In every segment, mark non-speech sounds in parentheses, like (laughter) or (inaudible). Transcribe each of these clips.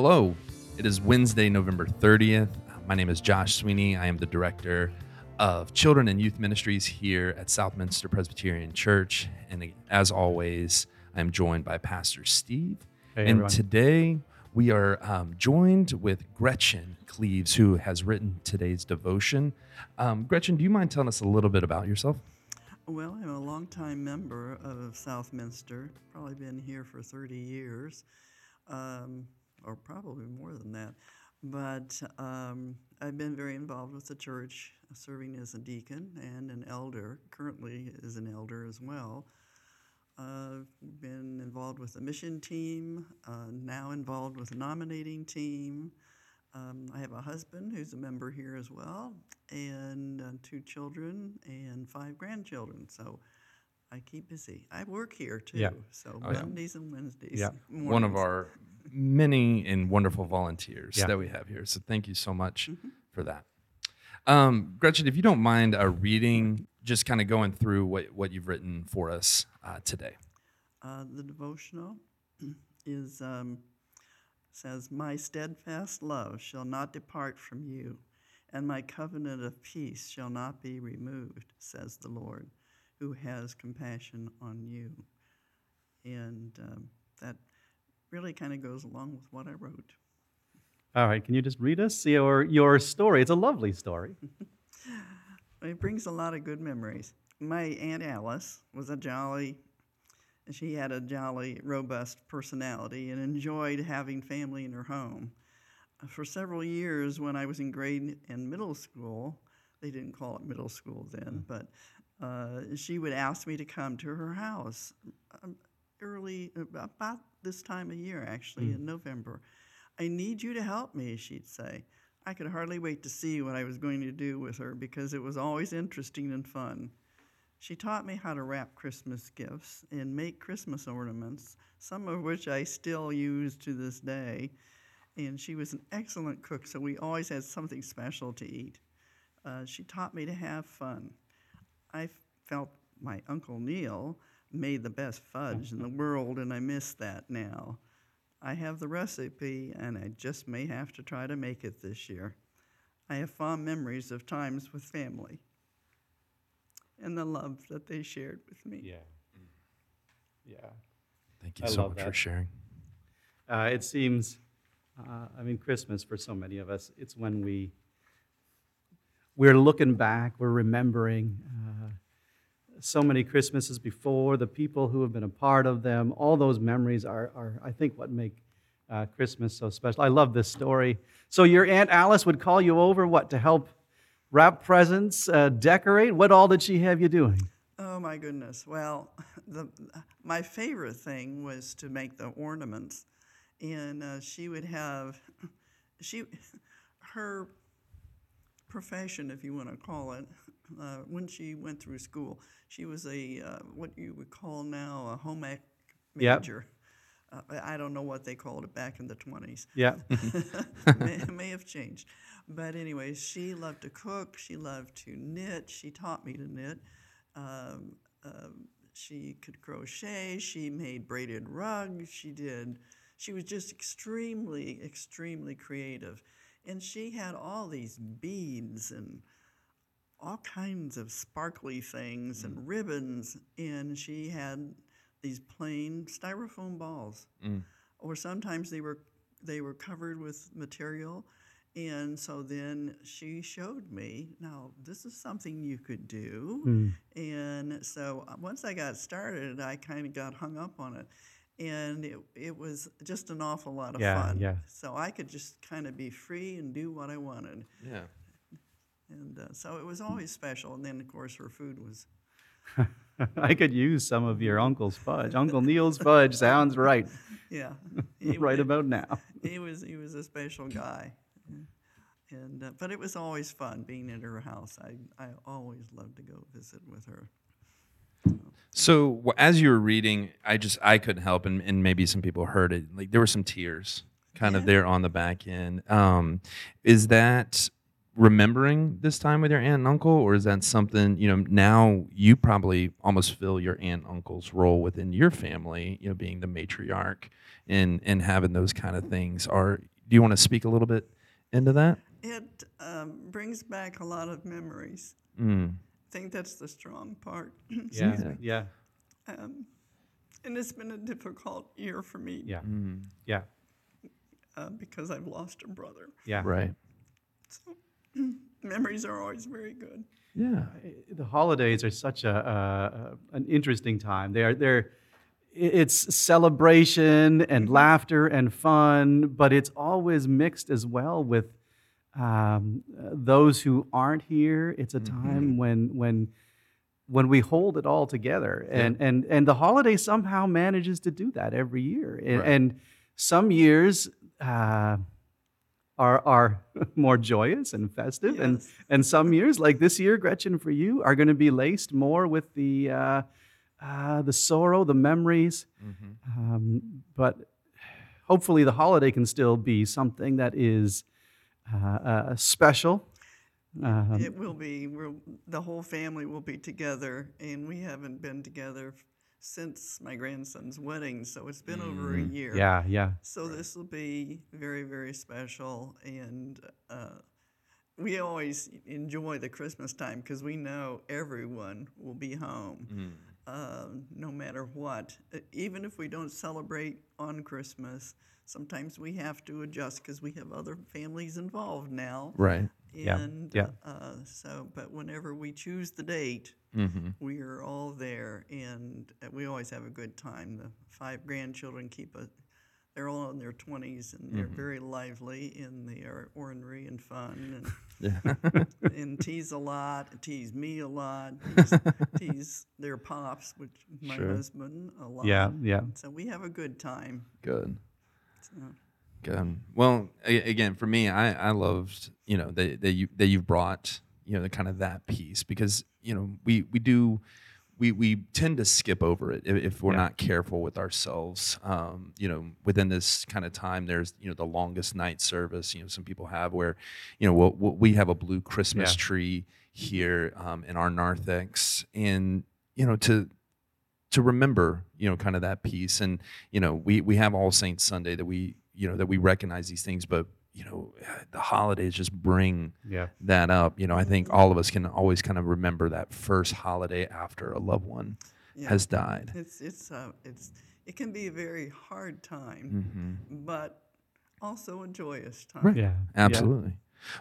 Hello. It is Wednesday, November 30th. My name is Josh Sweeney. I am the director of Children and Youth Ministries here at Southminster Presbyterian Church. And as always, I'm joined by Pastor Steve. Hey, and everyone. today we are um, joined with Gretchen Cleaves, who has written today's devotion. Um, Gretchen, do you mind telling us a little bit about yourself? Well, I'm a longtime member of Southminster, probably been here for 30 years, um, or probably more than that. But um, I've been very involved with the church, serving as a deacon and an elder, currently as an elder as well. I've uh, been involved with the mission team, uh, now involved with the nominating team. Um, I have a husband who's a member here as well, and uh, two children and five grandchildren. So I keep busy. I work here too. Yeah. So Oh, yeah. Mondays and Wednesdays. Yeah. (laughs) one of our many and wonderful volunteers Yeah. that we have here. So thank you so much Mm-hmm. for that. Um, Gretchen, if you don't mind uh, reading, just kind of going through what, what you've written for us uh, today. Uh, the devotional (clears throat) is um, says, "My steadfast love shall not depart from you, and my covenant of peace shall not be removed," says the Lord, who has compassion on you. And um, that really kind of goes along with what I wrote. All right, can you just read us your, your story? It's a lovely story. (laughs) It brings a lot of good memories. My Aunt Alice was a jolly, she had a jolly, robust personality and enjoyed having family in her home. For several years, when I was in grade and middle school, they didn't call it middle school then, but uh, she would ask me to come to her house early, about this time of year, actually, in November. I need you to help me, she'd say. I could hardly wait to see what I was going to do with her because it was always interesting and fun. She taught me how to wrap Christmas gifts and make Christmas ornaments, some of which I still use to this day. And she was an excellent cook, so we always had something special to eat. Uh, she taught me to have fun. I felt my Uncle Neil made the best fudge in the (laughs) world, and I miss that now. I have the recipe, and I just may have to try to make it this year. I have fond memories of times with family and the love that they shared with me. Yeah. Yeah. Thank you I so love much for sharing. Uh, it seems, uh, I mean, Christmas for so many of us, it's when we, we're looking back, we're remembering so many Christmases before, the people who have been a part of them. All those memories are, are I think, what make uh, Christmas so special. I love this story. So, your Aunt Alice would call you over, what, to help wrap presents, uh, decorate? What all did she have you doing? Oh my goodness. Well, (laughs) the, my favorite thing was to make the ornaments. And uh, she would have, she, her profession, if you want to call it, uh, when she went through school, she was a, uh, what you would call now a home ec Yep. major. Uh, I don't know what they called it back in the 20s. Yeah. (laughs) may, may have changed. But anyway, she loved to cook. She loved to knit. She taught me to knit. Um, um, she could crochet. She made braided rugs. She did. She was just extremely, extremely creative, and she had all these beads and all kinds of sparkly things and ribbons, and she had these plain styrofoam balls Mm. or sometimes they were they were covered with material and so then she showed me now this is something you could do Hmm. and so uh, once i got started i kind of got hung up on it and it, it was just an awful lot of Yeah, fun yeah. so i could just kind of be free and do what i wanted Yeah. And uh, so it was always special and then of course her food was (laughs) I could use some of your uncle's fudge. Uncle Neil's fudge sounds right, (laughs) yeah (laughs) he, right about now. he was he was a special guy and uh, but it was always fun being at her house i i always loved to go visit with her So as you were reading, I just I couldn't help, and, and maybe some people heard it. Like there were some tears, kind of there on the back end. Um, is that remembering this time with your aunt and uncle, or is that something you know now you probably almost fill your aunt and uncle's role within your family, you know, being the matriarch and and having those kind of things? Are do you want to speak a little bit into that? It um, brings back a lot of memories. Mm. I think that's the strong part. (clears throat) Yeah, yeah, Um, and it's been a difficult year for me yeah, Mm. yeah, uh, because I've lost a brother. yeah. Right. So (clears throat) memories are always very good. Yeah. the holidays are such a, uh, an interesting time. They are they're it's celebration and laughter and fun, but it's always mixed as well with um, those who aren't here. It's a time when when when we hold it all together, and and and the holiday somehow manages to do that every year. And, Right. and some years. Uh, are, are (laughs) more joyous and festive, and Yes. and some years, like this year, Gretchen, for you, are going to be laced more with the uh, uh, the sorrow, the memories. Um, but hopefully, the holiday can still be something that is uh, uh, special. Um, it will be. We're, the whole family will be together, and we haven't been together since my grandson's wedding, so it's been over a year. yeah, yeah, So this will be very, very special, and uh, we always enjoy the Christmas time because we know everyone will be home, um, no matter what. Uh, Even if we don't celebrate on Christmas, sometimes we have to adjust because we have other families involved now. Right. Yeah, yeah. Uh, so, but whenever we choose the date, Mm-hmm. we are all there, and uh, we always have a good time. The five grandchildren keep a, they're all in their 20s, and Mm-hmm. they're very lively, and they are ornery and fun, and, (laughs) and tease a lot, tease me a lot, (laughs) tease, tease their pops, which my Sure. husband, a lot. yeah, yeah. So we have a good time. Good. So, Good. Well, a- again, for me, I, I loved, you know, that, that you that you've brought, you know, the kind of that piece because, you know, we we do we we tend to skip over it if, if we're Yeah. not careful with ourselves. Um, you know, within this kind of time, there's you know the longest night service. You know, some people have where, you know, we'll, we'll, we have a blue Christmas Yeah. tree here um, in our narthex, and you know to to remember you know kind of that piece and you know we we have all saints sunday that we you know that we recognize these things but you know the holidays just bring Yeah. that up you know i think all of us can always kind of remember that first holiday after a loved one yeah. has died It's it's uh, it's it can be a very hard time, hmm but also a joyous time. Yeah. absolutely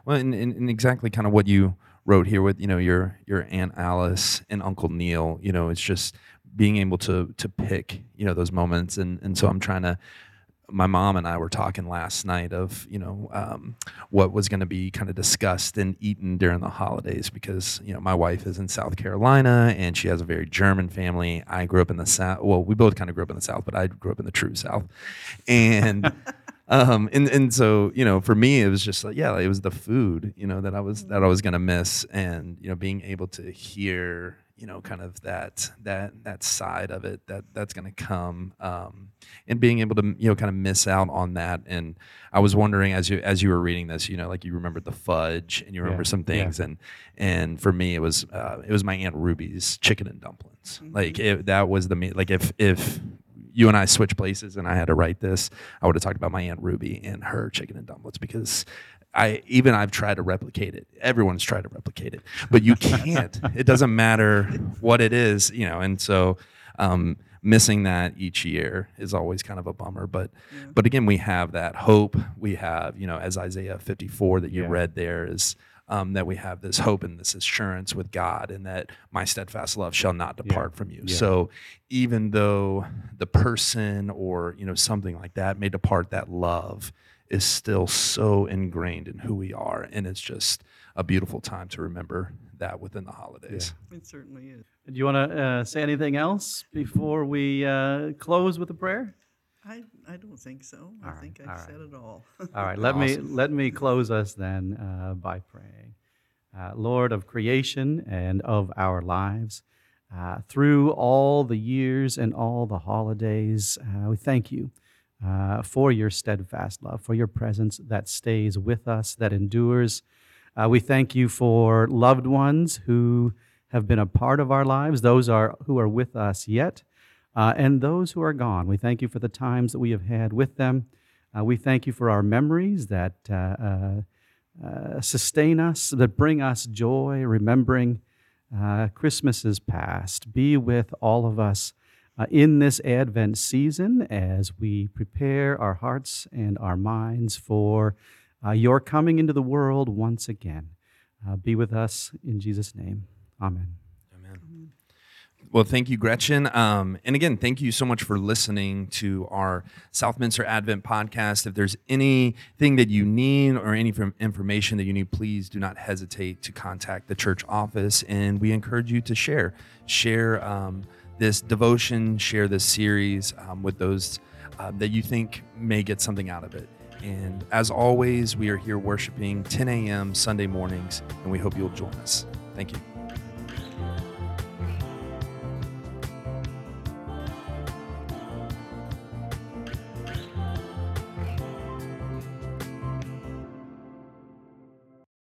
well and, and, and exactly kind of what you wrote here with you know your your aunt alice and uncle neil you know it's just being able to to pick you know those moments and and so i'm trying to my mom and I were talking last night of you know um, what was going to be kind of discussed and eaten during the holidays because you know my wife is in South Carolina and she has a very German family. I grew up in the South. Well, we both kind of grew up in the South, but I grew up in the true South, and (laughs) um, and and so you know for me it was just like yeah it was the food you know that I was that I was going to miss and you know being able to hear you know kind of that that that side of it that that's going to come um, and being able to you know kind of miss out on that. And i was wondering as you as you were reading this you know like you remembered the fudge and you remember Yeah, some yeah. things. And and for me it was uh, it was my aunt ruby's chicken and dumplings. Like it, that was the me like if if you and I switched places and I had to write this, I would have talked about my Aunt Ruby and her chicken and dumplings because I even I've tried to replicate it. Everyone's tried to replicate it, but you can't. it doesn't matter what it is, you know. And so, um, missing that each year is always kind of a bummer. But but again, we have that hope. We have you know, as Isaiah 54 that you Yeah. read there is. Um, that we have this hope and this assurance with God, and that my steadfast love shall not depart from you. Yeah. So, even though the person or you know something like that may depart, that love is still so ingrained in who we are, and it's just a beautiful time to remember that within the holidays. It certainly is. Do you want to uh, say anything else before we uh, close with a prayer? I, I don't think so. I All right, think I've all right. said it all. (laughs) All right, let me (laughs) let me close us then uh, by praying. Uh, Lord of creation and of our lives, uh, through all the years and all the holidays, uh, we thank you uh, for your steadfast love, for your presence that stays with us, that endures Uh, we thank you for loved ones who have been a part of our lives, those are, who are with us yet, uh, and those who are gone. We thank you for the times that we have had with them. Uh, we thank you for our memories that uh, uh, uh, sustain us, that bring us joy, remembering Christmases past. Be with all of us uh, in this Advent season as we prepare our hearts and our minds for uh, your coming into the world once again. Uh, be with us in Jesus' name. Amen. Amen. Well, thank you, Gretchen. Um, and again, thank you so much for listening to our Southminster Advent podcast. If there's anything that you need or any information that you need, please do not hesitate to contact the church office. And we encourage you to share, share um, this devotion, share this series um, with those uh, that you think may get something out of it. And as always, we are here worshiping 10 a.m. Sunday mornings, and we hope you'll join us. Thank you.